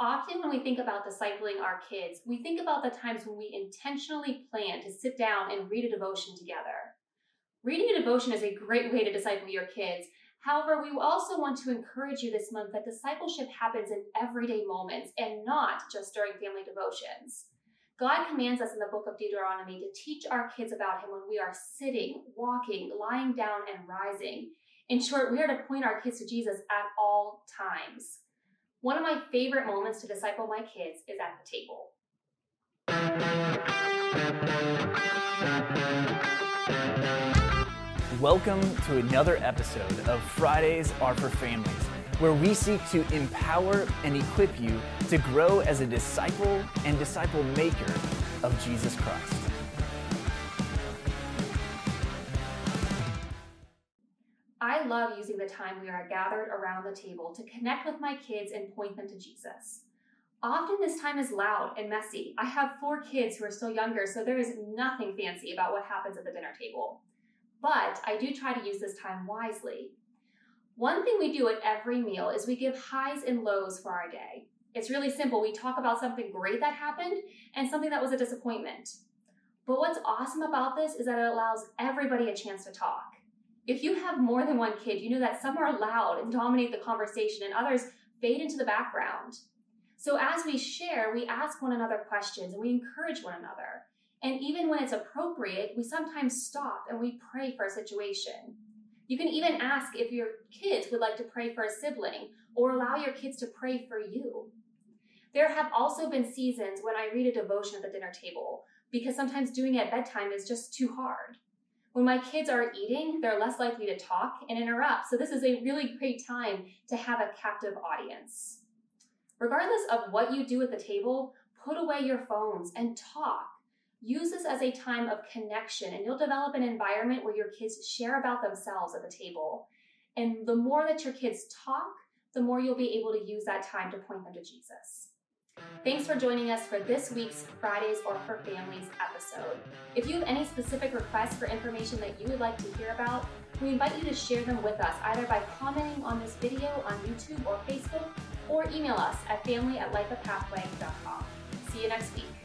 Often, when we think about discipling our kids, we think about the times when we intentionally plan to sit down and read a devotion together. Reading a devotion is a great way to disciple your kids. However, we also want to encourage you this month that discipleship happens in everyday moments and not just during family devotions. God commands us in the book of Deuteronomy to teach our kids about Him when we are sitting, walking, lying down, and rising. In short, we are to point our kids to Jesus at all times. One of my favorite moments to disciple my kids is at the table. Welcome to another episode of Fridays Are for Families, where we seek to empower and equip you to grow as a disciple and disciple maker of Jesus Christ. I love using the time we are gathered around the table to connect with my kids and point them to Jesus. Often this time is loud and messy. I have four kids who are still younger, so there is nothing fancy about what happens at the dinner table. But I do try to use this time wisely. One thing we do at every meal is we give highs and lows for our day. It's really simple. We talk about something great that happened and something that was a disappointment. But what's awesome about this is that it allows everybody a chance to talk. If you have more than one kid, you know that some are loud and dominate the conversation and others fade into the background. So as we share, we ask one another questions and we encourage one another. And even when it's appropriate, we sometimes stop and we pray for a situation. You can even ask if your kids would like to pray for a sibling or allow your kids to pray for you. There have also been seasons when I read a devotion at the dinner table because sometimes doing it at bedtime is just too hard. When my kids are eating, they're less likely to talk and interrupt. So, this is a really great time to have a captive audience. Regardless of what you do at the table, put away your phones and talk. Use this as a time of connection, and you'll develop an environment where your kids share about themselves at the table. And the more that your kids talk, the more you'll be able to use that time to point them to Jesus. Thanks for joining us for this week's Fridays Are for Families episode. If you have any specific requests for information that you would like to hear about, we invite you to share them with us either by commenting on this video on YouTube or Facebook or email us at family at lifeatpathway.com. See you next week.